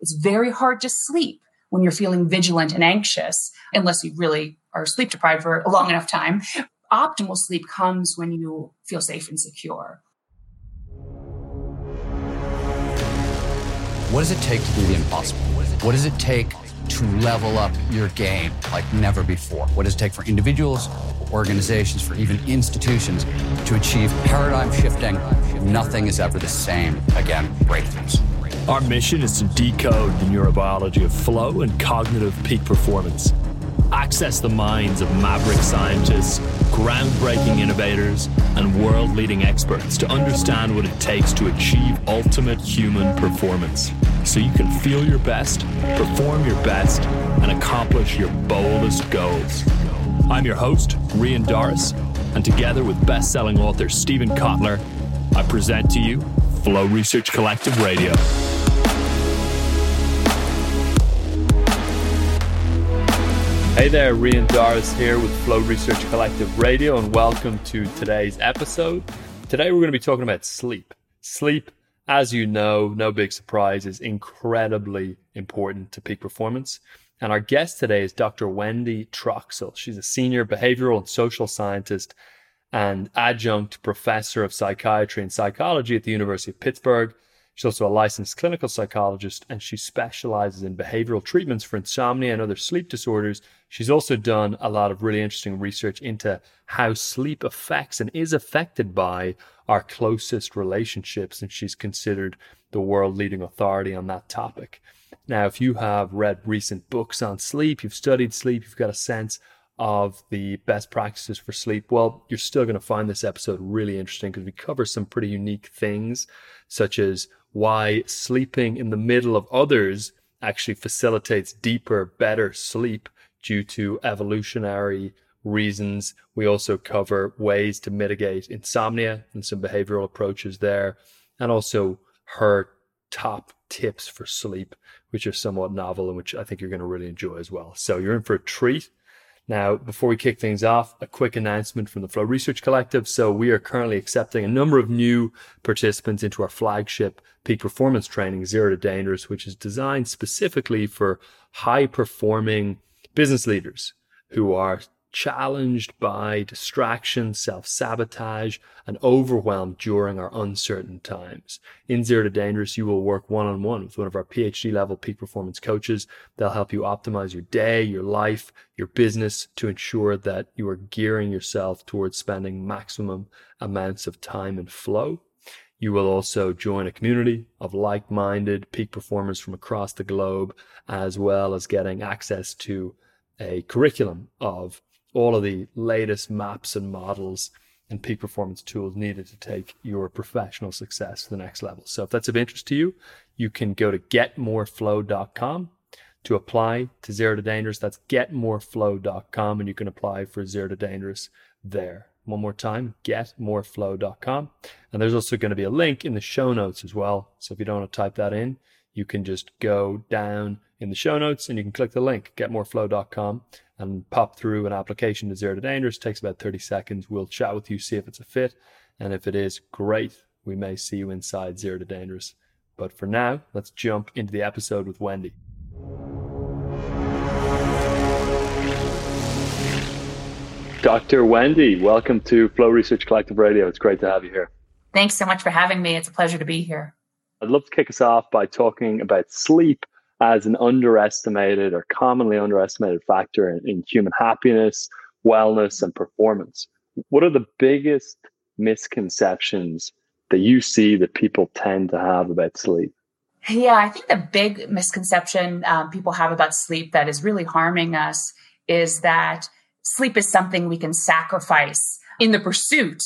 It's very hard to sleep when you're feeling vigilant and anxious, unless you really are sleep deprived for a long enough time. Optimal sleep comes when you feel safe and secure. What does it take to do the impossible? What does it take to level up your game like never before? What does it take for individuals, organizations, for even institutions to achieve paradigm shifting? Nothing is ever the same again, breakthroughs. Our mission is to decode the neurobiology of flow and cognitive peak performance. Access the minds of maverick scientists, groundbreaking innovators, and world leading experts to understand what it takes to achieve ultimate human performance so you can feel your best, perform your best, and accomplish your boldest goals. I'm your host, Rian Doris, and together with best selling author Steven Kotler, I present to you Flow Research Collective Radio. Hey there, Rian Doris here with Flow Research Collective Radio, and welcome to today's episode. Today, we're going to be talking about sleep. Sleep, as you know, no big surprise, is incredibly important to peak performance. And our guest today is Dr. Wendy Troxel. She's a senior behavioral and social scientist and adjunct professor of psychiatry and psychology at the University of Pittsburgh. She's also a licensed clinical psychologist and she specializes in behavioral treatments for insomnia and other sleep disorders. She's also done a lot of really interesting research into how sleep affects and is affected by our closest relationships. And she's considered the world leading authority on that topic. Now, if you have read recent books on sleep, you've studied sleep, you've got a sense of the best practices for sleep, well, you're still going to find this episode really interesting because we cover some pretty unique things, such as why sleeping in the middle of others actually facilitates deeper, better sleep due to evolutionary reasons. We also cover ways to mitigate insomnia and some behavioral approaches there, and also her top tips for sleep, which are somewhat novel and which I think you're going to really enjoy as well. So you're in for a treat. Now, before we kick things off, a quick announcement from the Flow Research Collective. So, we are currently accepting a number of new participants into our flagship peak performance training, Zero to Dangerous, which is designed specifically for high performing business leaders who are challenged by distraction, self sabotage, and overwhelmed during our uncertain times. In Zero to Dangerous, you will work one on one with one of our PhD level peak performance coaches. They'll help you optimize your day, your life, your business to ensure that you are gearing yourself towards spending maximum amounts of time in flow. You will also join a community of like minded peak performers from across the globe, as well as getting access to a curriculum of all of the latest maps and models and peak performance tools needed to take your professional success to the next level. So if that's of interest to you, you can go to getmoreflow.com to apply to Zero to Dangerous. That's getmoreflow.com and you can apply for Zero to Dangerous there. One more time, getmoreflow.com. And there's also going to be a link in the show notes as well. So if you don't want to type that in, you can just go down in the show notes and you can click the link, getmoreflow.com and pop through an application to Zero to Dangerous. It takes about 30 seconds. We'll chat with you, see if it's a fit. And if it is, great. We may see you inside Zero to Dangerous. But for now, let's jump into the episode with Wendy. Dr. Wendy, welcome to Flow Research Collective Radio. It's great to have you here. Thanks so much for having me. It's a pleasure to be here. I'd love to kick us off by talking about sleep as an underestimated or commonly underestimated factor in, in human happiness, wellness, and performance. What are the biggest misconceptions that you see that people tend to have about sleep? Yeah, I think the big misconception um, people have about sleep that is really harming us is that sleep is something we can sacrifice in the pursuit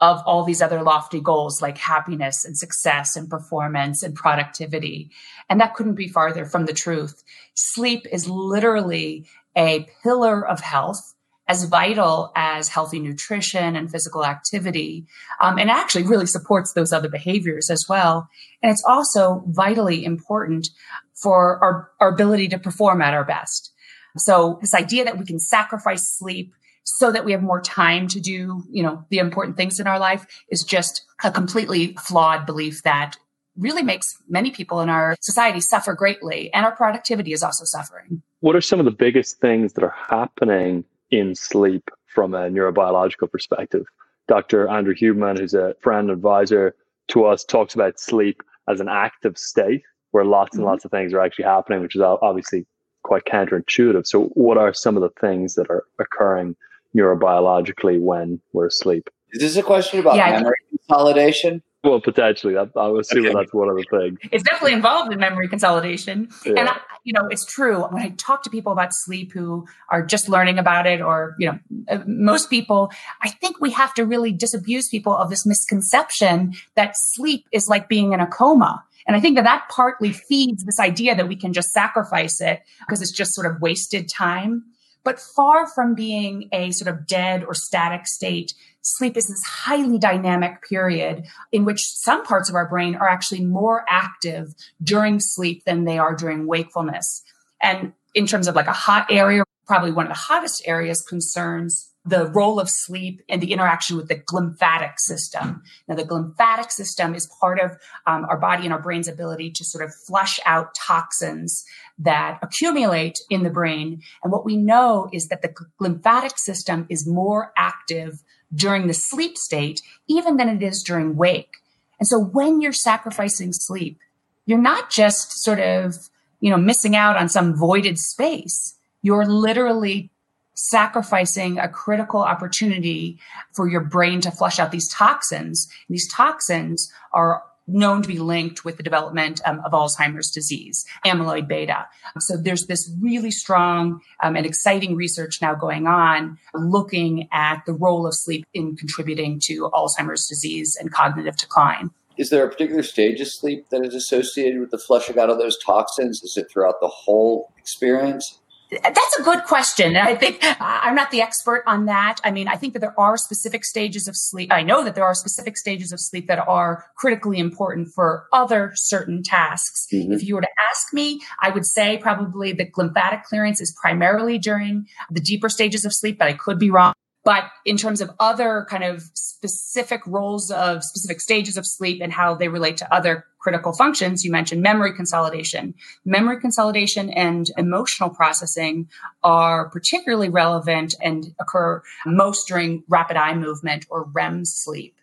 of all these other lofty goals like happiness and success and performance and productivity. And that couldn't be farther from the truth. Sleep is literally a pillar of health as vital as healthy nutrition and physical activity. Um, and actually really supports those other behaviors as well. And it's also vitally important for our, our ability to perform at our best. So this idea that we can sacrifice sleep so that we have more time to do, you know, the important things in our life is just a completely flawed belief that really makes many people in our society suffer greatly. And our productivity is also suffering. What are some of the biggest things that are happening in sleep from a neurobiological perspective? Dr. Andrew Huberman, who's a friend advisor to us, talks about sleep as an active state where lots and mm-hmm. lots of things are actually happening, which is obviously quite counterintuitive. So, what are some of the things that are occurring neurobiologically when we're asleep? Is this a question about yeah, memory consolidation? Well, potentially. I, I was assuming okay. that's one of the things. It's definitely involved in memory consolidation. Yeah. And, I, you know, it's true. When I talk to people about sleep who are just learning about it, or, you know, uh, most people, I think we have to really disabuse people of this misconception that sleep is like being in a coma. And I think that that partly feeds this idea that we can just sacrifice it because it's just sort of wasted time. But far from being a sort of dead or static state, sleep is this highly dynamic period in which some parts of our brain are actually more active during sleep than they are during wakefulness. And in terms of like a hot area, probably one of the hottest areas concerns the role of sleep and the interaction with the glymphatic system. Now, the glymphatic system is part of um, our body and our brain's ability to sort of flush out toxins that accumulate in the brain. And what we know is that the glymphatic system is more active during the sleep state, even than it is during wake. And so when you're sacrificing sleep, you're not just sort of, you know, missing out on some voided space. You're literally sacrificing a critical opportunity for your brain to flush out these toxins. And these toxins are known to be linked with the development um, of Alzheimer's disease, amyloid beta. So there's this really strong um, and exciting research now going on looking at the role of sleep in contributing to Alzheimer's disease and cognitive decline. Is there a particular stage of sleep that is associated with the flushing out of those toxins? Is it throughout the whole experience? That's a good question. I think I'm not the expert on that. I mean, I think that there are specific stages of sleep. I know that there are specific stages of sleep that are critically important for other certain tasks. Mm-hmm. If you were to ask me, I would say probably the glymphatic clearance is primarily during the deeper stages of sleep, but I could be wrong. But in terms of other kind of specific roles of specific stages of sleep and how they relate to other critical functions, you mentioned memory consolidation. Memory consolidation and emotional processing are particularly relevant and occur most during rapid eye movement or REM sleep.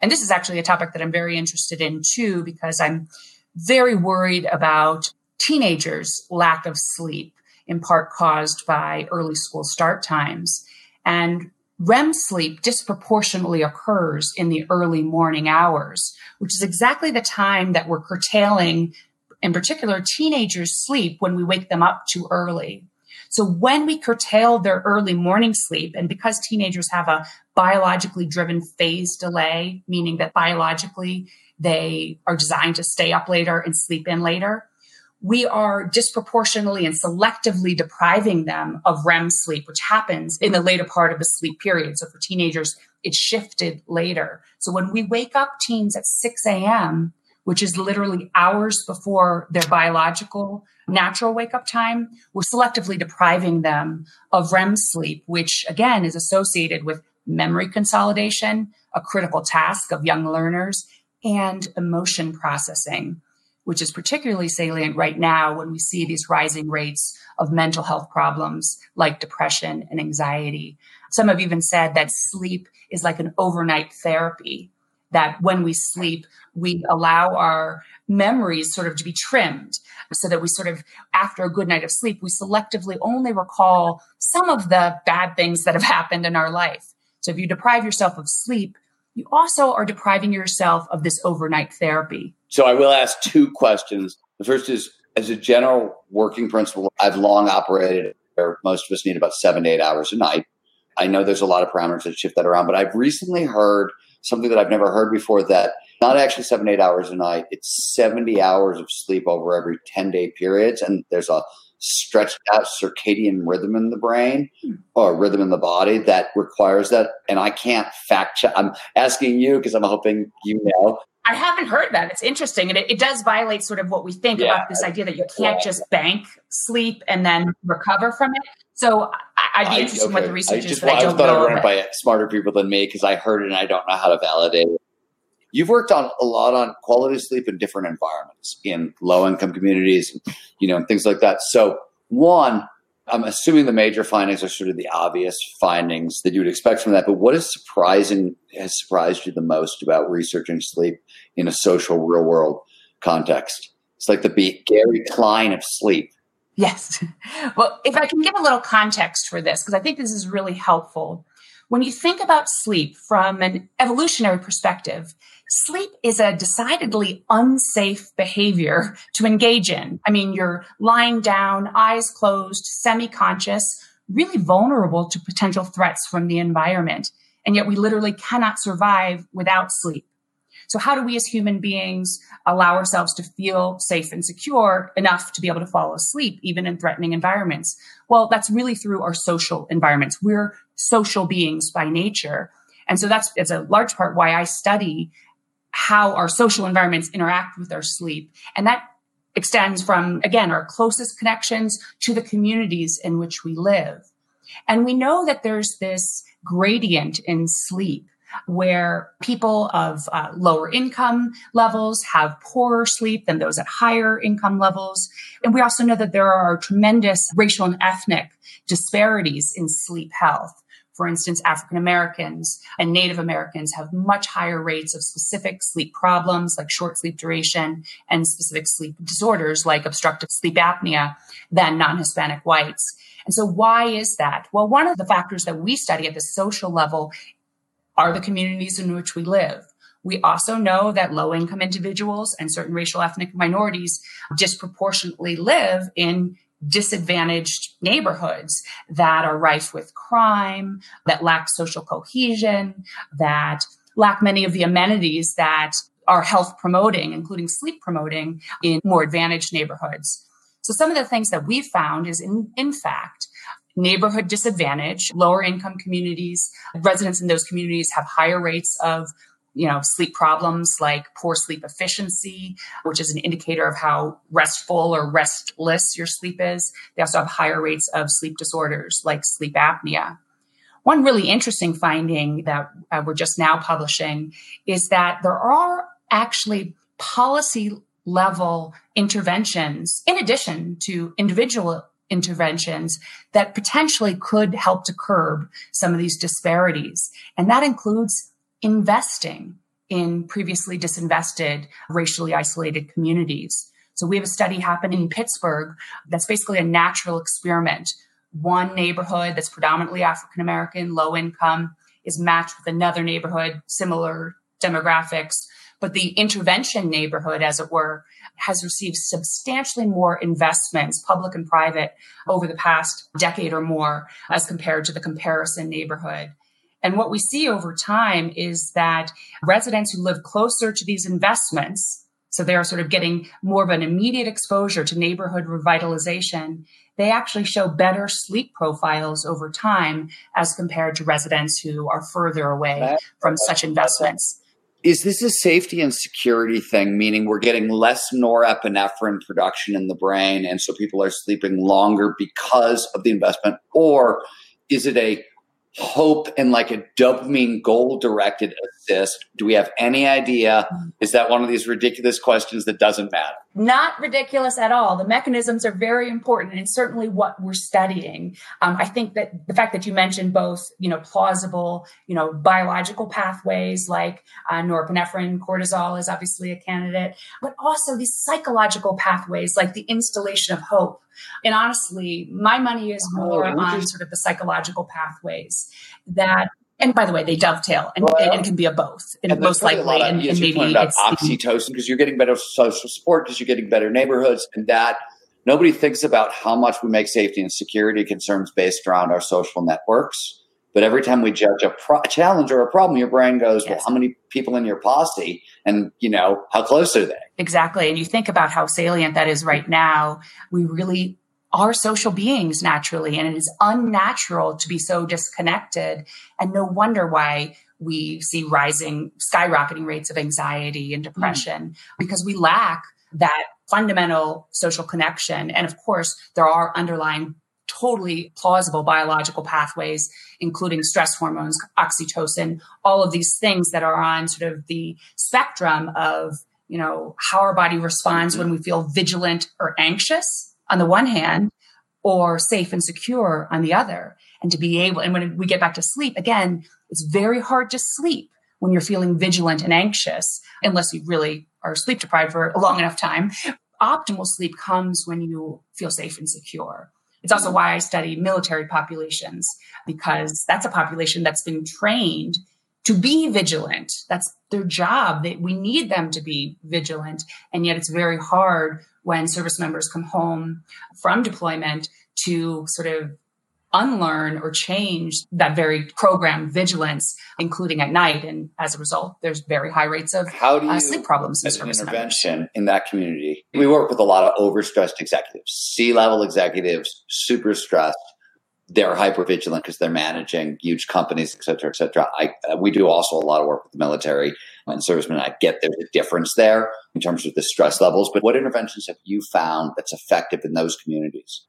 And this is actually a topic that I'm very interested in too, because I'm very worried about teenagers' lack of sleep, in part caused by early school start times. And REM sleep disproportionately occurs in the early morning hours, which is exactly the time that we're curtailing, in particular, teenagers' sleep when we wake them up too early. So when we curtail their early morning sleep, and because teenagers have a biologically driven phase delay, meaning that biologically they are designed to stay up later and sleep in later, we are disproportionately and selectively depriving them of REM sleep, which happens in the later part of the sleep period. So for teenagers, it's shifted later. So when we wake up teens at 6 a.m., which is literally hours before their biological natural wake up time, we're selectively depriving them of REM sleep, which again is associated with memory consolidation, a critical task of young learners, and emotion processing which is particularly salient right now when we see these rising rates of mental health problems like depression and anxiety. Some have even said that sleep is like an overnight therapy, that when we sleep, we allow our memories sort of to be trimmed so that we sort of, after a good night of sleep, we selectively only recall some of the bad things that have happened in our life. So if you deprive yourself of sleep, you also are depriving yourself of this overnight therapy. So I will ask two questions. The first is as a general working principle, I've long operated where most of us need about seven to eight hours a night. I know there's a lot of parameters that shift that around, but I've recently heard something that I've never heard before that not actually seven, eight hours a night, it's 70 hours of sleep over every 10 day periods. And there's a stretched out circadian rhythm in the brain hmm. or rhythm in the body that requires that. And I can't fact check. I'm asking you because I'm hoping you know. I haven't heard that. It's interesting. And it, it does violate sort of what we think yeah. about this idea that you can't just bank sleep and then recover from it. So I, would be interested okay. in what the research I just, is. But I, I don't thought know. I it by smarter people than me because I heard it and I don't know how to validate it. You've worked on a lot on quality of sleep in different environments, in low income communities, you know, and things like that. So, one, I'm assuming the major findings are sort of the obvious findings that you would expect from that. But what is surprising has surprised you the most about researching sleep in a social real world context? It's like the Gary Klein of sleep. Yes. Well, if I can give a little context for this, because I think this is really helpful. When you think about sleep from an evolutionary perspective, sleep is a decidedly unsafe behavior to engage in. I mean, you're lying down, eyes closed, semi conscious, really vulnerable to potential threats from the environment. And yet we literally cannot survive without sleep. So how do we as human beings allow ourselves to feel safe and secure enough to be able to fall asleep, even in threatening environments? Well, that's really through our social environments. We're social beings by nature. And so that's, it's a large part why I study how our social environments interact with our sleep. And that extends from, again, our closest connections to the communities in which we live. And we know that there's this gradient in sleep where people of uh, lower income levels have poorer sleep than those at higher income levels. And we also know that there are tremendous racial and ethnic disparities in sleep health. For instance, African Americans and Native Americans have much higher rates of specific sleep problems like short sleep duration and specific sleep disorders like obstructive sleep apnea than non Hispanic whites. And so, why is that? Well, one of the factors that we study at the social level are the communities in which we live. We also know that low income individuals and certain racial ethnic minorities disproportionately live in disadvantaged neighborhoods that are rife with crime, that lack social cohesion, that lack many of the amenities that are health promoting, including sleep promoting in more advantaged neighborhoods. So some of the things that we've found is in, in fact, neighborhood disadvantage, lower income communities, residents in those communities have higher rates of you know, sleep problems like poor sleep efficiency, which is an indicator of how restful or restless your sleep is. They also have higher rates of sleep disorders like sleep apnea. One really interesting finding that uh, we're just now publishing is that there are actually policy level interventions in addition to individual interventions that potentially could help to curb some of these disparities. And that includes investing in previously disinvested, racially isolated communities. So we have a study happening in Pittsburgh that's basically a natural experiment. One neighborhood that's predominantly African American, low income, is matched with another neighborhood, similar demographics, but the intervention neighborhood, as it were, has received substantially more investments, public and private, over the past decade or more as compared to the comparison neighborhood. And what we see over time is that residents who live closer to these investments, so they are sort of getting more of an immediate exposure to neighborhood revitalization, they actually show better sleep profiles over time as compared to residents who are further away from such investments is this a safety and security thing? Meaning we're getting less norepinephrine production in the brain and so people are sleeping longer because of the investment or is it a hope and like a dopamine goal directed assist? Do we have any idea? Is that one of these ridiculous questions that doesn't matter? Not ridiculous at all. The mechanisms are very important and certainly what we're studying. Um, I think that the fact that you mentioned both, you know, plausible, you know, biological pathways like uh, norepinephrine, cortisol is obviously a candidate, but also these psychological pathways like the installation of hope and honestly, my money is more oh, on sort of the psychological pathways that and by the way, they dovetail, and, well, and can be a both, and, and most likely, and, and maybe about oxytocin because you're getting better social support because you're getting better neighborhoods, and that nobody thinks about how much we make safety and security concerns based around our social networks. But every time we judge a pro- challenge or a problem, your brain goes, yes. "Well, how many people in your posse, and you know how close are they?" Exactly, and you think about how salient that is right now. We really are social beings naturally, and it is unnatural to be so disconnected. And no wonder why we see rising, skyrocketing rates of anxiety and depression mm. because we lack that fundamental social connection. And of course, there are underlying totally plausible biological pathways, including stress hormones, oxytocin, all of these things that are on sort of the spectrum of, you know, how our body responds when we feel vigilant or anxious on the one hand, or safe and secure on the other. And to be able, and when we get back to sleep, again, it's very hard to sleep when you're feeling vigilant and anxious, unless you really are sleep deprived for a long enough time. Optimal sleep comes when you feel safe and secure. It's also why I study military populations because that's a population that's been trained to be vigilant. That's their job. They, we need them to be vigilant. And yet it's very hard when service members come home from deployment to sort of unlearn or change that very program vigilance, including at night. And as a result, there's very high rates of How do you, uh, sleep problems as an intervention in that community. We work with a lot of overstressed executives, C-level executives, super stressed. They're hyper vigilant because they're managing huge companies, et cetera, et cetera. I, uh, we do also a lot of work with the military and servicemen. I get there's a difference there in terms of the stress levels, but what interventions have you found that's effective in those communities?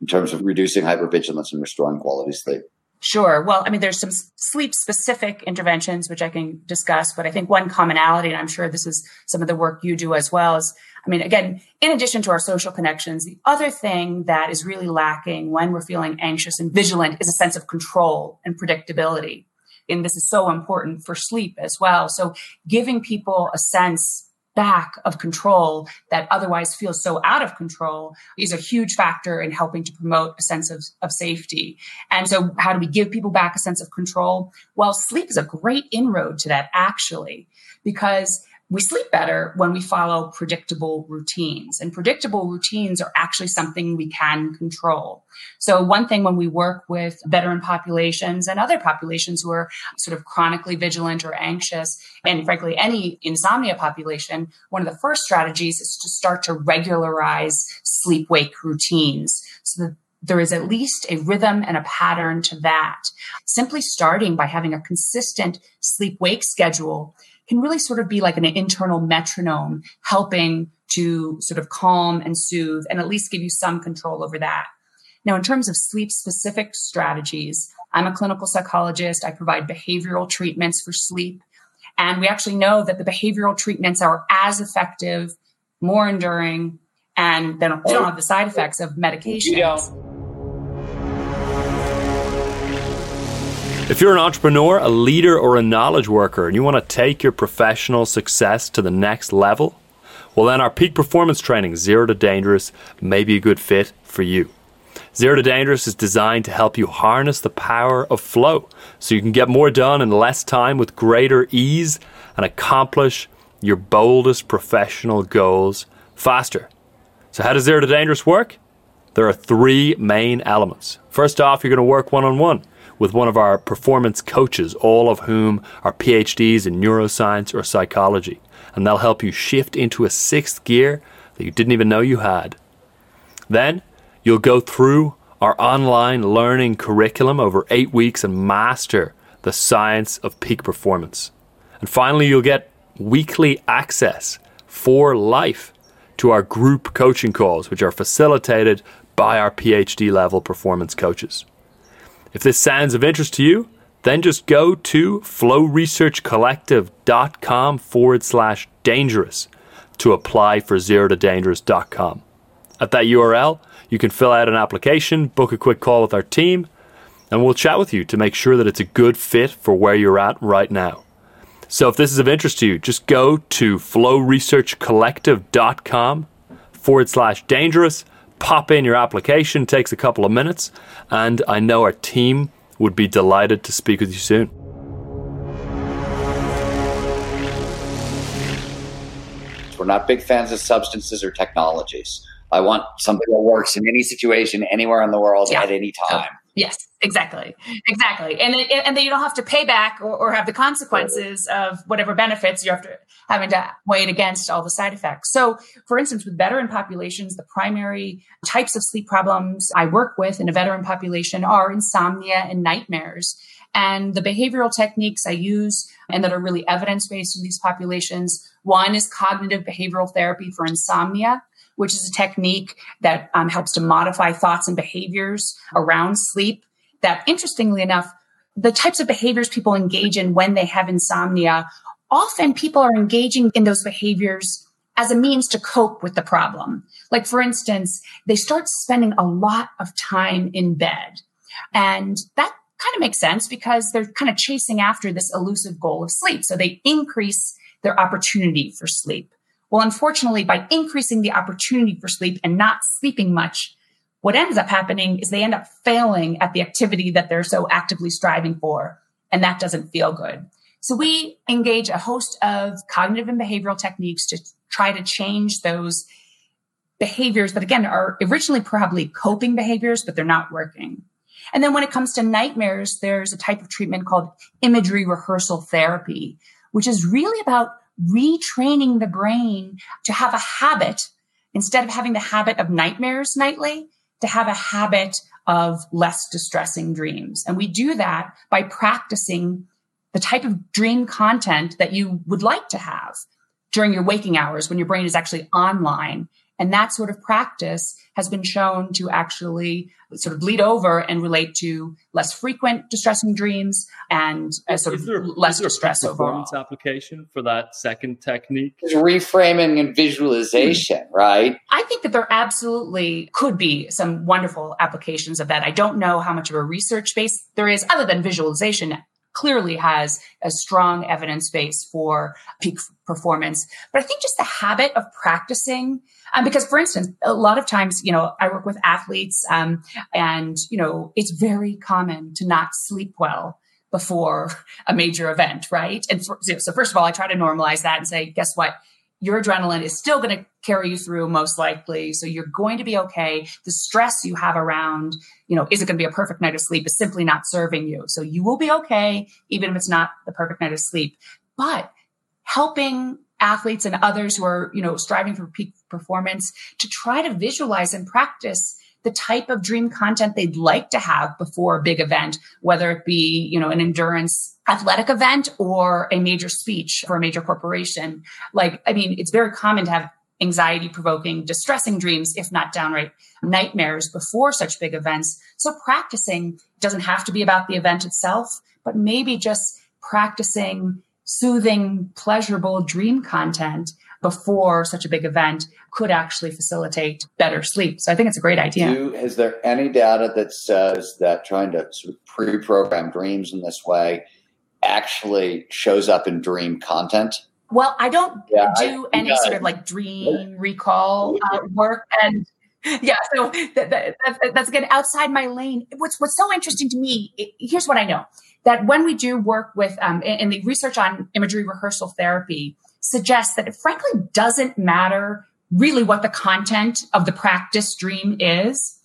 In terms of reducing hypervigilance and restoring quality sleep? Sure. Well, I mean, there's some sleep specific interventions, which I can discuss, but I think one commonality, and I'm sure this is some of the work you do as well, is, I mean, again, in addition to our social connections, the other thing that is really lacking when we're feeling anxious and vigilant is a sense of control and predictability. And this is so important for sleep as well. So giving people a sense back of control that otherwise feels so out of control is a huge factor in helping to promote a sense of, of safety. And so how do we give people back a sense of control? Well, sleep is a great inroad to that actually, because we sleep better when we follow predictable routines and predictable routines are actually something we can control. So one thing when we work with veteran populations and other populations who are sort of chronically vigilant or anxious and frankly any insomnia population, one of the first strategies is to start to regularize sleep wake routines so that there is at least a rhythm and a pattern to that. Simply starting by having a consistent sleep wake schedule can really sort of be like an internal metronome helping to sort of calm and soothe and at least give you some control over that. Now, in terms of sleep specific strategies, I'm a clinical psychologist. I provide behavioral treatments for sleep. And we actually know that the behavioral treatments are as effective, more enduring, and then they don't have the side effects of medications. If you're an entrepreneur, a leader, or a knowledge worker, and you want to take your professional success to the next level, well, then our peak performance training, Zero to Dangerous, may be a good fit for you. Zero to Dangerous is designed to help you harness the power of flow so you can get more done in less time with greater ease and accomplish your boldest professional goals faster. So, how does Zero to Dangerous work? There are three main elements. First off, you're going to work one on one with one of our performance coaches, all of whom are PhDs in neuroscience or psychology. And they'll help you shift into a sixth gear that you didn't even know you had. Then you'll go through our online learning curriculum over eight weeks and master the science of peak performance. And finally, you'll get weekly access for life to our group coaching calls, which are facilitated by our PhD level performance coaches. If this sounds of interest to you, then just go to flowresearchcollective.com forward slash dangerous to apply for zero dangerous.com. At that URL, you can fill out an application, book a quick call with our team, and we'll chat with you to make sure that it's a good fit for where you're at right now. So if this is of interest to you, just go to flowresearchcollective.com forward slash dangerous pop in your application, takes a couple of minutes, and I know our team would be delighted to speak with you soon. We're not big fans of substances or technologies. I want something that works in any situation, anywhere in the world, yeah. at any time. Yes, exactly, exactly, and it, and then you don't have to pay back or, or have the consequences of whatever benefits you have to having to weigh it against all the side effects. So, for instance, with veteran populations, the primary types of sleep problems I work with in a veteran population are insomnia and nightmares. And the behavioral techniques I use and that are really evidence based in these populations one is cognitive behavioral therapy for insomnia which is a technique that um, helps to modify thoughts and behaviors around sleep. That interestingly enough, the types of behaviors people engage in when they have insomnia, often people are engaging in those behaviors as a means to cope with the problem. Like, for instance, they start spending a lot of time in bed. And that kind of makes sense because they're kind of chasing after this elusive goal of sleep. So they increase their opportunity for sleep. Well, unfortunately, by increasing the opportunity for sleep and not sleeping much, what ends up happening is they end up failing at the activity that they're so actively striving for. And that doesn't feel good. So we engage a host of cognitive and behavioral techniques to try to change those behaviors that again are originally probably coping behaviors, but they're not working. And then when it comes to nightmares, there's a type of treatment called imagery rehearsal therapy, which is really about retraining the brain to have a habit instead of having the habit of nightmares nightly, to have a habit of less distressing dreams. And we do that by practicing the type of dream content that you would like to have during your waking hours when your brain is actually online and that sort of practice has been shown to actually sort of bleed over and relate to less frequent distressing dreams and a sort of there, less distress overall. application for that second technique? It's reframing and visualization, hmm. right? I think that there absolutely could be some wonderful applications of that. I don't know how much of a research base there is other than visualization clearly has a strong evidence base for peak performance. But I think just the habit of practicing um, because, for instance, a lot of times, you know, I work with athletes, um, and you know, it's very common to not sleep well before a major event, right? And for, so, first of all, I try to normalize that and say, guess what? Your adrenaline is still going to carry you through most likely. So you're going to be okay. The stress you have around, you know, is it going to be a perfect night of sleep is simply not serving you. So you will be okay, even if it's not the perfect night of sleep. But helping athletes and others who are, you know, striving for peak performance to try to visualize and practice the type of dream content they'd like to have before a big event, whether it be, you know, an endurance athletic event or a major speech for a major corporation. Like, I mean, it's very common to have anxiety provoking, distressing dreams, if not downright nightmares before such big events. So practicing doesn't have to be about the event itself, but maybe just practicing soothing, pleasurable dream content before such a big event could actually facilitate better sleep. So I think it's a great idea. Do, is there any data that says that trying to sort of pre-program dreams in this way actually shows up in dream content? Well, I don't yeah, do I, any sort of like dream recall uh, work, and yeah, so that, that, that's, that's again outside my lane. What's what's so interesting to me? It, here's what I know: that when we do work with, um, and the research on imagery rehearsal therapy suggests that it frankly doesn't matter really what the content of the practice dream is.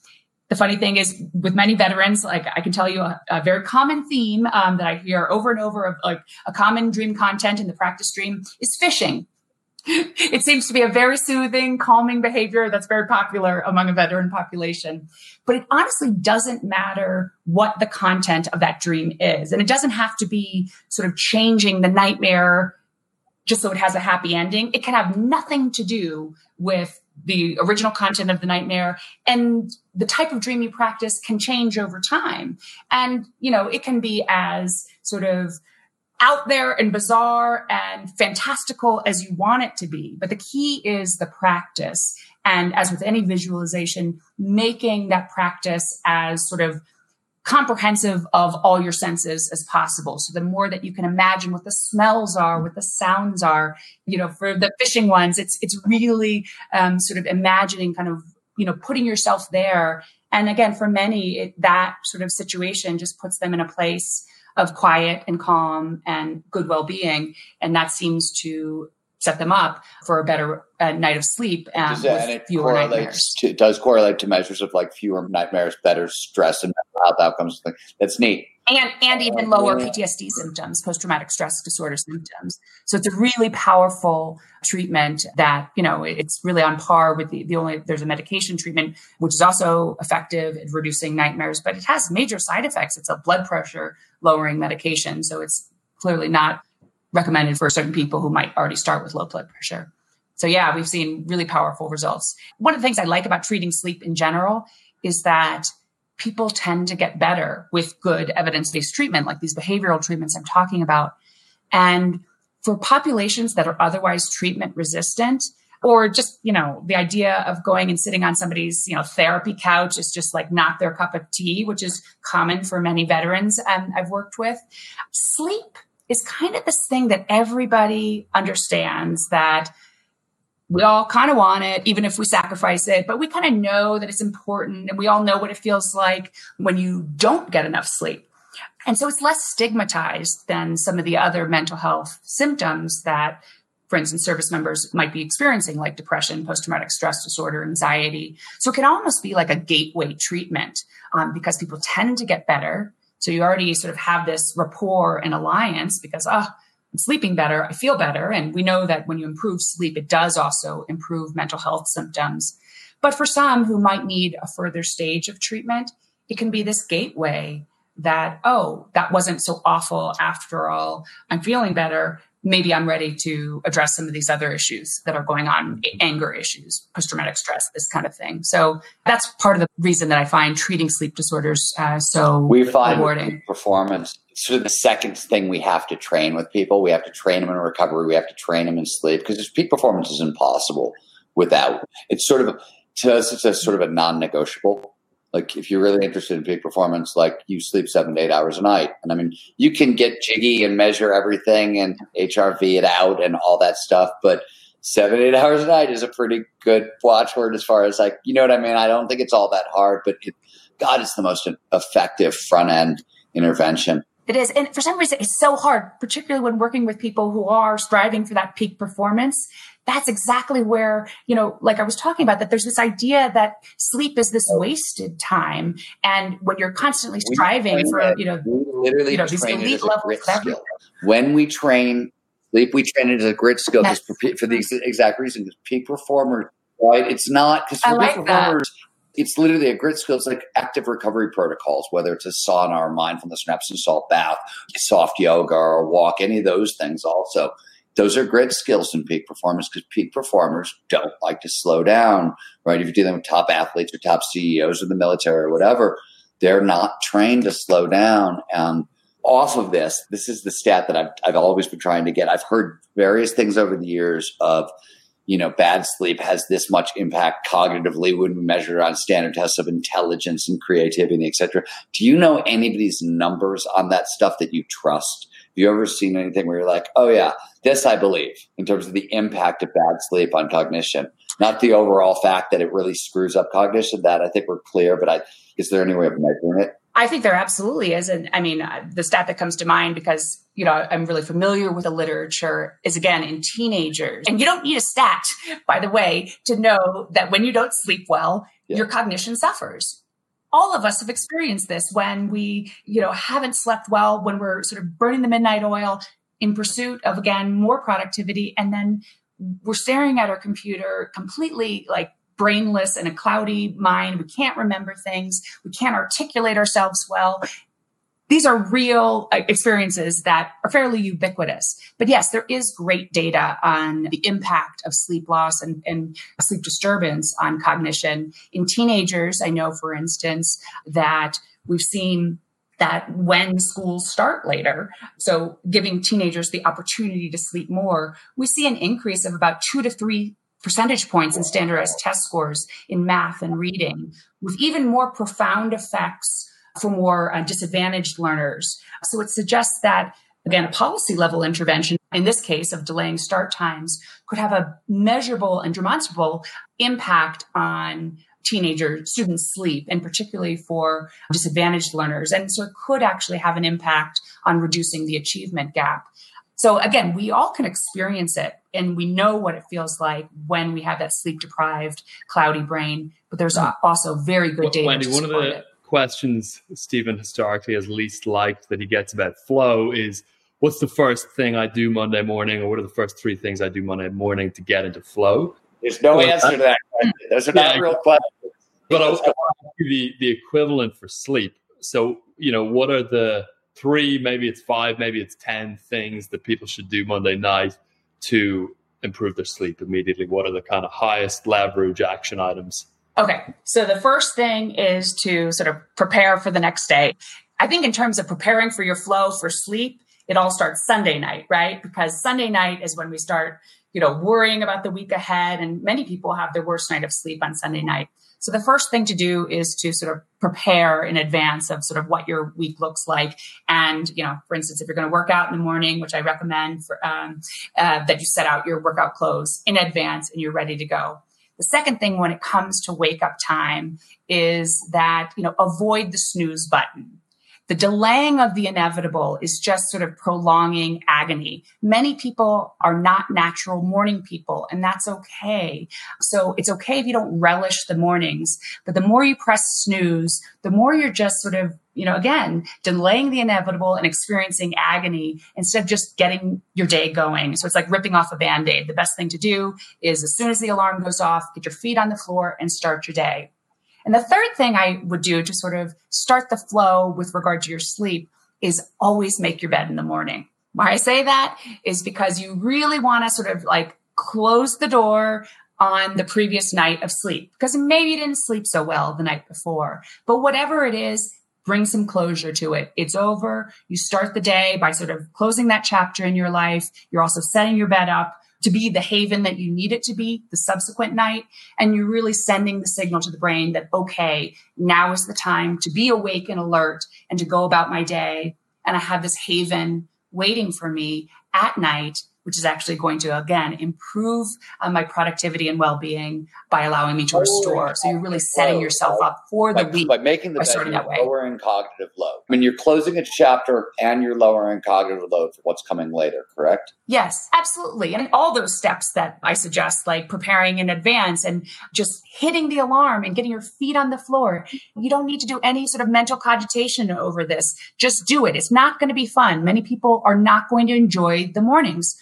The funny thing is, with many veterans, like I can tell you a, a very common theme um, that I hear over and over of like a common dream content in the practice dream is fishing it seems to be a very soothing, calming behavior that's very popular among a veteran population. But it honestly doesn't matter what the content of that dream is. And it doesn't have to be sort of changing the nightmare just so it has a happy ending. It can have nothing to do with the original content of the nightmare and the type of dream you practice can change over time. And, you know, it can be as sort of out there and bizarre and fantastical as you want it to be. But the key is the practice. And as with any visualization, making that practice as sort of comprehensive of all your senses as possible. So the more that you can imagine what the smells are, what the sounds are, you know, for the fishing ones, it's, it's really um, sort of imagining kind of, you know, putting yourself there. And again, for many, it, that sort of situation just puts them in a place of quiet and calm and good well-being and that seems to set them up for a better uh, night of sleep um, does that, with fewer nightmares. To, does correlate to measures of like fewer nightmares, better stress and health outcomes. That's neat and and even lower PTSD symptoms, post traumatic stress disorder symptoms. So it's a really powerful treatment that you know it's really on par with the, the only there's a medication treatment which is also effective at reducing nightmares, but it has major side effects. It's a blood pressure lowering medication, so it's clearly not recommended for certain people who might already start with low blood pressure. So yeah, we've seen really powerful results. One of the things I like about treating sleep in general is that people tend to get better with good evidence-based treatment, like these behavioral treatments I'm talking about. And for populations that are otherwise treatment resistant, or just, you know, the idea of going and sitting on somebody's, you know, therapy couch is just like not their cup of tea, which is common for many veterans um, I've worked with. Sleep is kind of this thing that everybody understands that we all kind of want it, even if we sacrifice it, but we kind of know that it's important and we all know what it feels like when you don't get enough sleep. And so it's less stigmatized than some of the other mental health symptoms that, for instance, service members might be experiencing, like depression, post traumatic stress disorder, anxiety. So it can almost be like a gateway treatment um, because people tend to get better. So you already sort of have this rapport and alliance because, oh, I'm sleeping better, I feel better. And we know that when you improve sleep, it does also improve mental health symptoms. But for some who might need a further stage of treatment, it can be this gateway that, oh, that wasn't so awful after all. I'm feeling better. Maybe I'm ready to address some of these other issues that are going on, anger issues, post traumatic stress, this kind of thing. So that's part of the reason that I find treating sleep disorders uh, so we find rewarding. performance sort of the second thing we have to train with people. We have to train them in recovery. We have to train them in sleep because peak performance is impossible without. It's sort of to us, it's a sort of a non-negotiable. Like if you're really interested in peak performance, like you sleep seven to eight hours a night, and I mean you can get jiggy and measure everything and HRV it out and all that stuff, but seven eight hours a night is a pretty good watchword as far as like you know what I mean. I don't think it's all that hard, but it, God, it's the most effective front end intervention. It is. And for some reason, it's so hard, particularly when working with people who are striving for that peak performance. That's exactly where, you know, like I was talking about, that there's this idea that sleep is this wasted time. And when you're constantly striving for, you know, literally you know, these elite levels of When we train sleep, we train it as a grit skill yes. for, for the exact reason, because peak performers, right? It's not, because for like peak performers, that it's literally a grit skill. It's like active recovery protocols, whether it's a sauna or mindfulness and Epsom salt bath, soft yoga or walk, any of those things also. Those are great skills in peak performance because peak performers don't like to slow down, right? If you're dealing with top athletes or top CEOs of the military or whatever, they're not trained to slow down. And off of this, this is the stat that I've, I've always been trying to get. I've heard various things over the years of you know, bad sleep has this much impact cognitively when we measure on standard tests of intelligence and creativity, et cetera. Do you know anybody's numbers on that stuff that you trust? Have you ever seen anything where you're like, oh yeah, this I believe in terms of the impact of bad sleep on cognition, not the overall fact that it really screws up cognition. That I think we're clear, but I, is there any way of measuring it? I think there absolutely is. And I mean, uh, the stat that comes to mind because, you know, I'm really familiar with the literature is again in teenagers. And you don't need a stat, by the way, to know that when you don't sleep well, yeah. your cognition suffers. All of us have experienced this when we, you know, haven't slept well, when we're sort of burning the midnight oil in pursuit of, again, more productivity. And then we're staring at our computer completely like brainless and a cloudy mind. We can't remember things. We can't articulate ourselves well. These are real experiences that are fairly ubiquitous. But yes, there is great data on the impact of sleep loss and, and sleep disturbance on cognition. In teenagers, I know, for instance, that we've seen that when schools start later, so giving teenagers the opportunity to sleep more, we see an increase of about two to three percentage points in standardized test scores in math and reading, with even more profound effects for more uh, disadvantaged learners. So it suggests that, again, a policy level intervention, in this case of delaying start times, could have a measurable and demonstrable impact on teenager students' sleep, and particularly for disadvantaged learners. And so it could actually have an impact on reducing the achievement gap. So again, we all can experience it and we know what it feels like when we have that sleep deprived, cloudy brain. But there's hmm. also very good data. Wendy, one of the it. questions Steven historically has least liked that he gets about flow is what's the first thing I do Monday morning, or what are the first three things I do Monday morning to get into flow? There's no well, answer to that question. Those are not real questions. But I'll, I'll give you the, the equivalent for sleep. So, you know, what are the three, maybe it's five, maybe it's 10 things that people should do Monday night to improve their sleep immediately? What are the kind of highest leverage action items? Okay. So the first thing is to sort of prepare for the next day. I think in terms of preparing for your flow for sleep, it all starts Sunday night, right? Because Sunday night is when we start, you know, worrying about the week ahead. And many people have their worst night of sleep on Sunday night. So the first thing to do is to sort of prepare in advance of sort of what your week looks like. And, you know, for instance, if you're going to work out in the morning, which I recommend for, um, uh, that you set out your workout clothes in advance and you're ready to go. The second thing when it comes to wake up time is that, you know, avoid the snooze button. The delaying of the inevitable is just sort of prolonging agony. Many people are not natural morning people, and that's okay. So it's okay if you don't relish the mornings, but the more you press snooze, the more you're just sort of you know, again, delaying the inevitable and experiencing agony instead of just getting your day going. So it's like ripping off a band aid. The best thing to do is as soon as the alarm goes off, get your feet on the floor and start your day. And the third thing I would do to sort of start the flow with regard to your sleep is always make your bed in the morning. Why I say that is because you really want to sort of like close the door on the previous night of sleep because maybe you didn't sleep so well the night before. But whatever it is, bring some closure to it. It's over. You start the day by sort of closing that chapter in your life. You're also setting your bed up to be the haven that you need it to be the subsequent night. And you're really sending the signal to the brain that, okay, now is the time to be awake and alert and to go about my day. And I have this haven waiting for me at night which is actually going to again improve uh, my productivity and well-being by allowing me to restore. So you're really setting yourself up for the by, week by making the by starting that way. lowering cognitive load. I mean, you're closing a chapter and you're lowering cognitive load for what's coming later. Correct? Yes, absolutely. And all those steps that I suggest, like preparing in advance and just hitting the alarm and getting your feet on the floor. You don't need to do any sort of mental cogitation over this. Just do it. It's not going to be fun. Many people are not going to enjoy the mornings.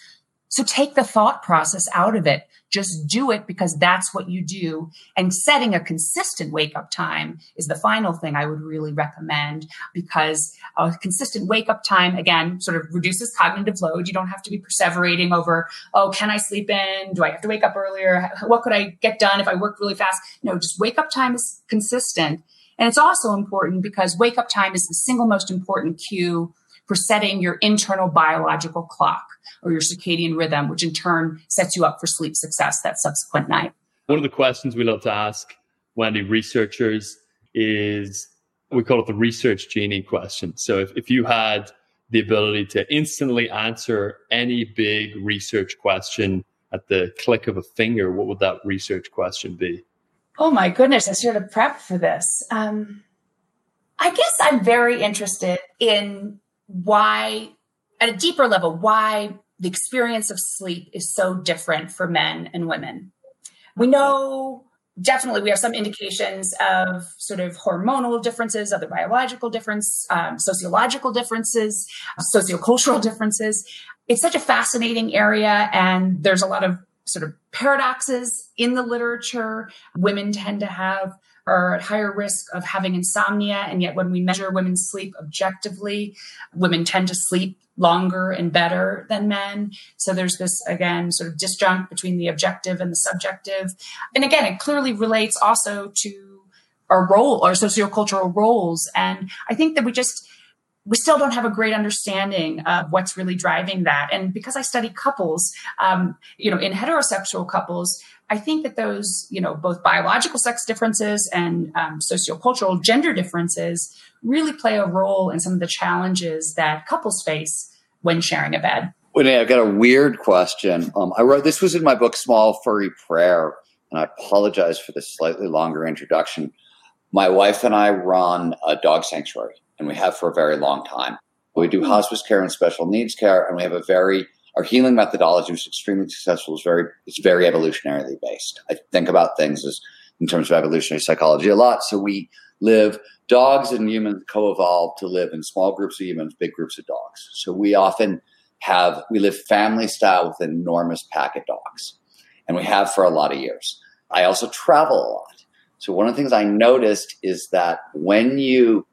So take the thought process out of it. Just do it because that's what you do. And setting a consistent wake up time is the final thing I would really recommend because a consistent wake up time, again, sort of reduces cognitive load. You don't have to be perseverating over, oh, can I sleep in? Do I have to wake up earlier? What could I get done if I work really fast? No, just wake up time is consistent. And it's also important because wake up time is the single most important cue for setting your internal biological clock or your circadian rhythm, which in turn sets you up for sleep success that subsequent night. One of the questions we love to ask Wendy researchers is we call it the research genie question. So if, if you had the ability to instantly answer any big research question at the click of a finger, what would that research question be? Oh my goodness, I should have prepped for this. Um, I guess I'm very interested in why, at a deeper level, why the experience of sleep is so different for men and women. We know definitely we have some indications of sort of hormonal differences, other biological difference, um, sociological differences, sociocultural differences. It's such a fascinating area, and there's a lot of sort of paradoxes in the literature. Women tend to have are at higher risk of having insomnia. And yet, when we measure women's sleep objectively, women tend to sleep longer and better than men. So there's this, again, sort of disjunct between the objective and the subjective. And again, it clearly relates also to our role, our sociocultural roles. And I think that we just, we still don't have a great understanding of what's really driving that. And because I study couples, um, you know, in heterosexual couples, I think that those, you know, both biological sex differences and um, sociocultural gender differences really play a role in some of the challenges that couples face when sharing a bed. Wendy, I've got a weird question. Um, I wrote this was in my book Small Furry Prayer, and I apologize for the slightly longer introduction. My wife and I run a dog sanctuary, and we have for a very long time. We do hmm. hospice care and special needs care, and we have a very our healing methodology was extremely successful. It's very it's very evolutionarily based. I think about things as in terms of evolutionary psychology a lot. So we live dogs and humans co-evolved to live in small groups of humans, big groups of dogs. So we often have we live family style with an enormous pack of dogs, and we have for a lot of years. I also travel a lot. So one of the things I noticed is that when you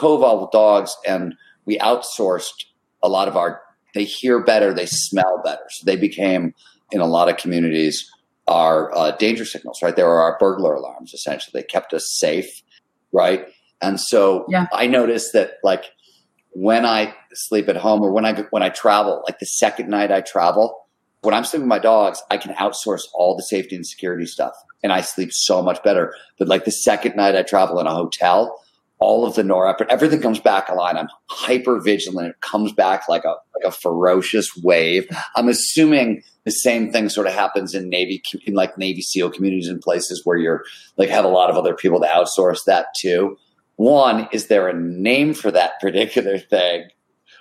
with dogs, and we outsourced a lot of our they hear better, they smell better. So they became in a lot of communities our uh, danger signals, right? There are our burglar alarms, essentially. They kept us safe, right? And so yeah. I noticed that, like, when I sleep at home or when I when I travel, like the second night I travel, when I'm sleeping with my dogs, I can outsource all the safety and security stuff, and I sleep so much better. But like the second night I travel in a hotel, all of the norepinephrine, everything comes back aligned. I'm hyper vigilant. It comes back like a like a ferocious wave. I'm assuming the same thing sort of happens in Navy in like Navy SEAL communities and places where you're like have a lot of other people to outsource that too. One, is there a name for that particular thing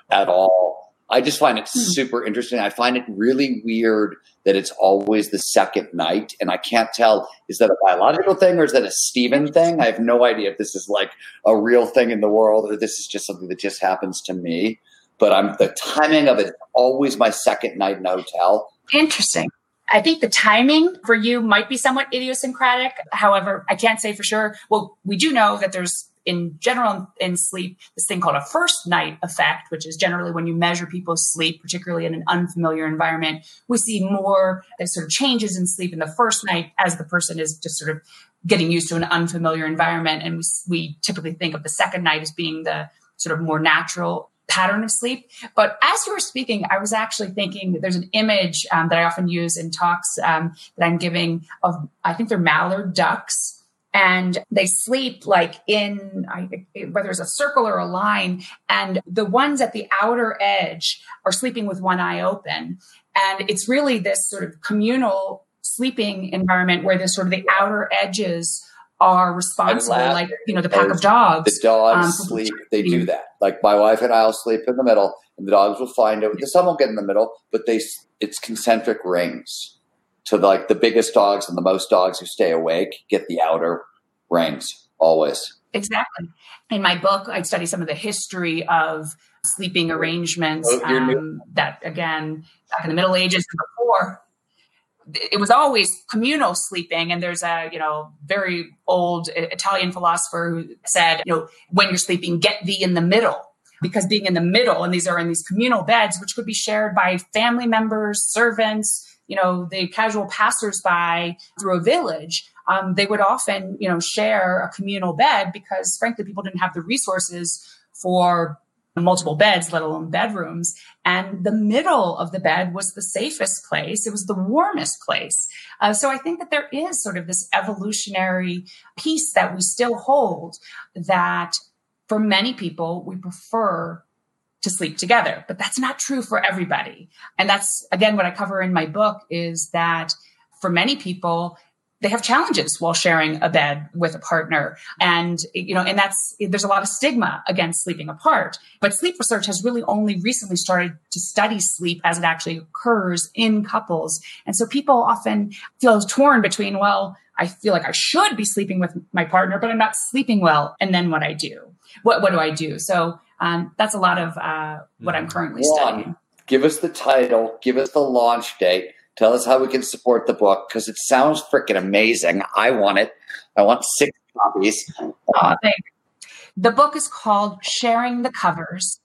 at all? I just find it hmm. super interesting. I find it really weird that it's always the second night. And I can't tell is that a biological thing or is that a Steven thing? I have no idea if this is like a real thing in the world or this is just something that just happens to me. But I'm the timing of it always my second night in a hotel. Interesting. I think the timing for you might be somewhat idiosyncratic. However, I can't say for sure. Well, we do know that there's in general in sleep this thing called a first night effect, which is generally when you measure people's sleep, particularly in an unfamiliar environment, we see more sort of changes in sleep in the first night as the person is just sort of getting used to an unfamiliar environment. And we, we typically think of the second night as being the sort of more natural pattern of sleep. But as you were speaking, I was actually thinking there's an image um, that I often use in talks um, that I'm giving of, I think they're mallard ducks and they sleep like in whether it's a circle or a line and the ones at the outer edge are sleeping with one eye open. And it's really this sort of communal sleeping environment where the sort of the outer edges are responsible like you know the pack of dogs the dogs um, sleep they do that. Like my wife and i'll sleep in the middle and the dogs will find it. Some will get in the middle but they it's concentric rings to like the biggest dogs and the most dogs who stay awake get the outer rings always. Exactly. In my book, I study some of the history of sleeping arrangements oh, um, that, again, back in the Middle Ages and before, it was always communal sleeping. And there's a, you know, very old Italian philosopher who said, you know, when you're sleeping, get thee in the middle because being in the middle and these are in these communal beds which could be shared by family members servants you know, the casual passersby through a village, um, they would often, you know, share a communal bed because frankly, people didn't have the resources for multiple beds, let alone bedrooms. And the middle of the bed was the safest place. It was the warmest place. Uh, so I think that there is sort of this evolutionary piece that we still hold that for many people, we prefer to sleep together. But that's not true for everybody. And that's again what I cover in my book is that for many people, they have challenges while sharing a bed with a partner. And, you know, and that's, there's a lot of stigma against sleeping apart. But sleep research has really only recently started to study sleep as it actually occurs in couples. And so people often feel torn between, well, I feel like I should be sleeping with my partner, but I'm not sleeping well. And then what I do? What, what do I do? So um, that's a lot of uh, what I'm currently One, studying. Give us the title, give us the launch date, tell us how we can support the book because it sounds freaking amazing. I want it. I want six copies. Oh, the book is called Sharing the Covers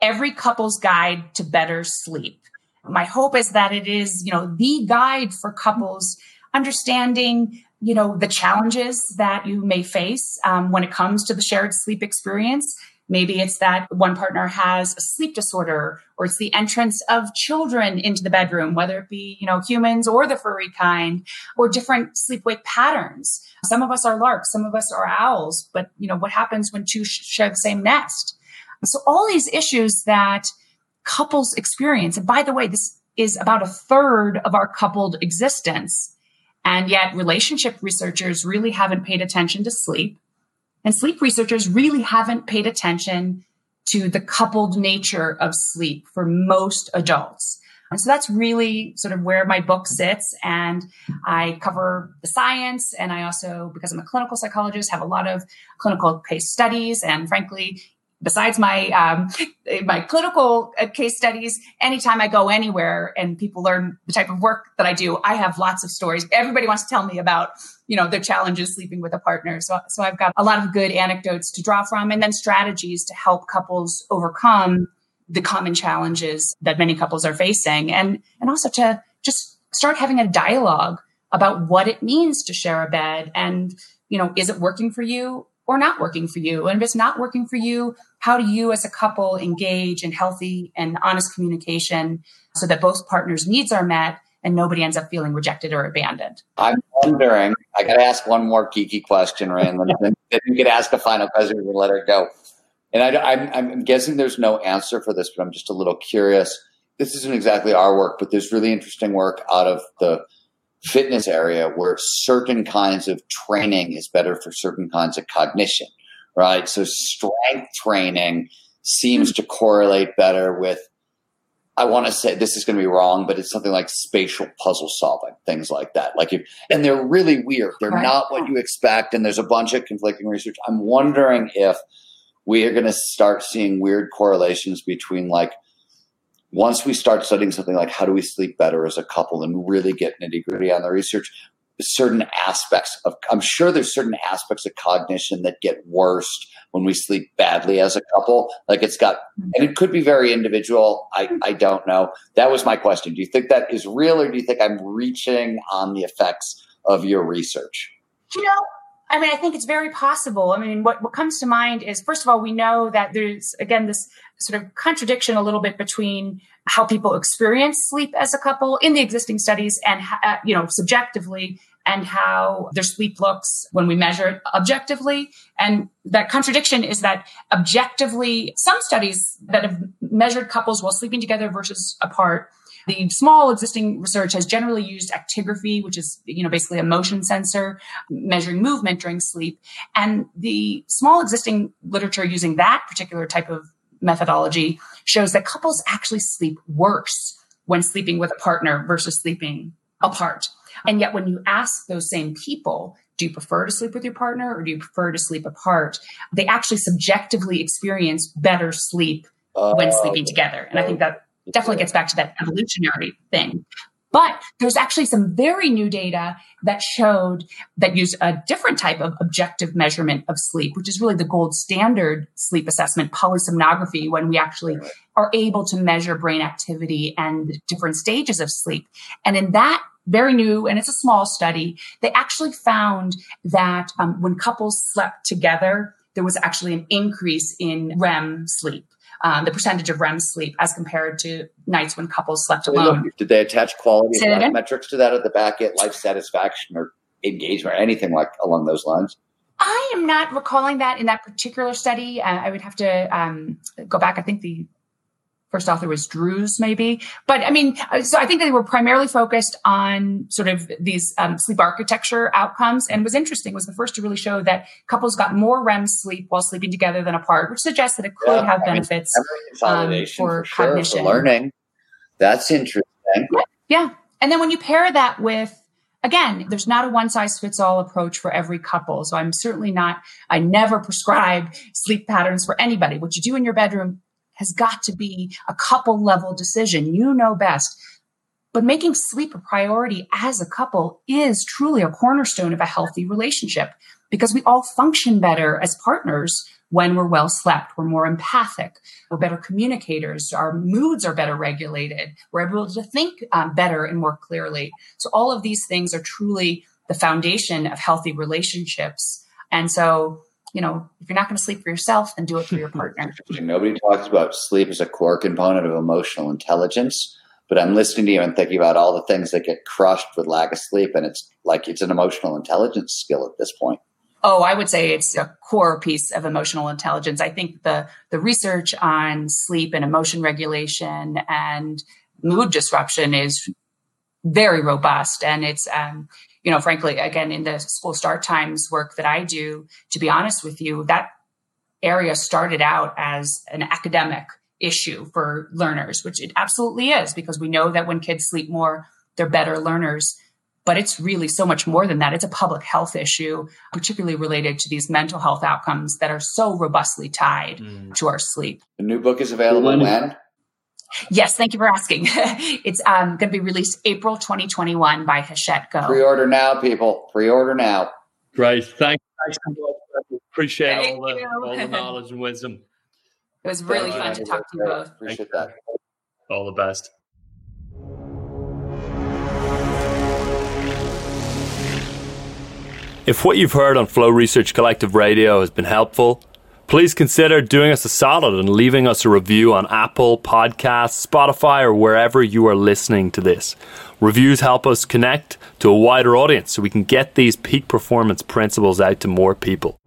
Every Couple's Guide to Better Sleep. My hope is that it is, you know, the guide for couples understanding you know the challenges that you may face um, when it comes to the shared sleep experience Maybe it's that one partner has a sleep disorder or it's the entrance of children into the bedroom, whether it be, you know, humans or the furry kind or different sleep wake patterns. Some of us are larks, some of us are owls, but you know, what happens when two share the same nest? So all these issues that couples experience. And by the way, this is about a third of our coupled existence. And yet relationship researchers really haven't paid attention to sleep. And sleep researchers really haven't paid attention to the coupled nature of sleep for most adults. And so that's really sort of where my book sits. And I cover the science. And I also, because I'm a clinical psychologist, have a lot of clinical case studies. And frankly, besides my um, my clinical uh, case studies, anytime I go anywhere and people learn the type of work that I do, I have lots of stories. Everybody wants to tell me about you know their challenges sleeping with a partner. So so I've got a lot of good anecdotes to draw from, and then strategies to help couples overcome the common challenges that many couples are facing, and and also to just start having a dialogue about what it means to share a bed and, you know, is it working for you or not working for you? And if it's not working for you, how do you as a couple engage in healthy and honest communication so that both partners' needs are met and nobody ends up feeling rejected or abandoned? I'm wondering, I got to ask one more geeky question, Rian, then, you could ask a final question and let her go. And I, am guessing there's no answer for this, but I'm just a little curious. This isn't exactly our work, but there's really interesting work out of the fitness area where certain kinds of training is better for certain kinds of cognition, right? So strength training seems to correlate better with I want to say this is going to be wrong, but it's something like spatial puzzle solving, things like that. Like, if, and they're really weird. They're right. not what you expect, and there's a bunch of conflicting research. I'm wondering if we are going to start seeing weird correlations between like once we start studying something like how do we sleep better as a couple and really get nitty gritty on the research, certain aspects of, I'm sure there's certain aspects of cognition that get worse when we sleep badly as a couple. Like it's got, mm-hmm. and it could be very individual. I, mm-hmm. I don't know. That was my question. Do you think that is real or do you think I'm reaching on the effects of your research? You know, I mean, I think it's very possible. I mean, what, what comes to mind is, first of all, we know that there's, again, this sort of contradiction a little bit between how people experience sleep as a couple in the existing studies and, uh, you know, subjectively and how their sleep looks when we measure it objectively. And that contradiction is that objectively, some studies that have measured couples while sleeping together versus apart the small existing research has generally used actigraphy, which is, you know, basically a motion sensor measuring movement during sleep. And the small existing literature using that particular type of methodology shows that couples actually sleep worse when sleeping with a partner versus sleeping apart. And yet when you ask those same people, do you prefer to sleep with your partner or do you prefer to sleep apart? They actually subjectively experience better sleep when oh, sleeping together. And I think that definitely gets back to that evolutionary thing. But there's actually some very new data that showed that use a different type of objective measurement of sleep, which is really the gold standard sleep assessment, polysomnography, when we actually are able to measure brain activity and different stages of sleep. And in that very new, and it's a small study, they actually found that um, when couples slept together, there was actually an increase in REM sleep um, the percentage of REM sleep as compared to nights when couples slept alone. Did they attach quality of life metrics to that at the back end, life satisfaction or engagement or anything like along those lines? I am not recalling that in that particular study. Uh, I would have to um, go back. I think the first author was Drews, maybe. But I mean, uh, so I think they were primarily focused on sort of these um, sleep architecture outcomes. And was interesting was the first to really show that couples got more REM sleep while sleeping together than apart, which suggests that it could yeah, have I benefits um, for, for sure, cognition, for learning. That's interesting. Yeah, yeah. And then when you pair that with again, there's not a one size fits all approach for every couple. So I'm certainly not, I never prescribe sleep patterns for anybody. What you do in your bedroom has got to be a couple level decision. You know best. But making sleep a priority as a couple is truly a cornerstone of a healthy relationship because we all function better as partners when we're well slept. We're more empathic. We're better communicators. Our moods are better regulated. We're able to think um, better and more clearly. So all of these things are truly the foundation of healthy relationships. And so you know, if you're not going to sleep for yourself, then do it for your partner. Nobody talks about sleep as a core component of emotional intelligence, but I'm listening to you and thinking about all the things that get crushed with lack of sleep, and it's like it's an emotional intelligence skill at this point. Oh, I would say it's a core piece of emotional intelligence. I think the the research on sleep and emotion regulation and mood disruption is very robust, and it's um, you know, frankly, again, in the school start times work that I do, to be honest with you, that area started out as an academic issue for learners, which it absolutely is because we know that when kids sleep more, they're better learners. But it's really so much more than that. It's a public health issue, particularly related to these mental health outcomes that are so robustly tied mm. to our sleep. The new book is available when? Yes, thank you for asking. it's um, going to be released April 2021 by Hachette Go. Pre-order now, people. Pre-order now. Great. Thanks. Thanks Appreciate thank all, the, all the, knowledge and wisdom. It was really thank fun you. to talk to you both. Appreciate thank that. You. All the best. If what you've heard on Flow Research Collective Radio has been helpful, please consider doing us a solid and leaving us a review on Apple Podcasts, Spotify, or wherever you are listening to this. Reviews help us connect to a wider audience so we can get these peak performance principles out to more people.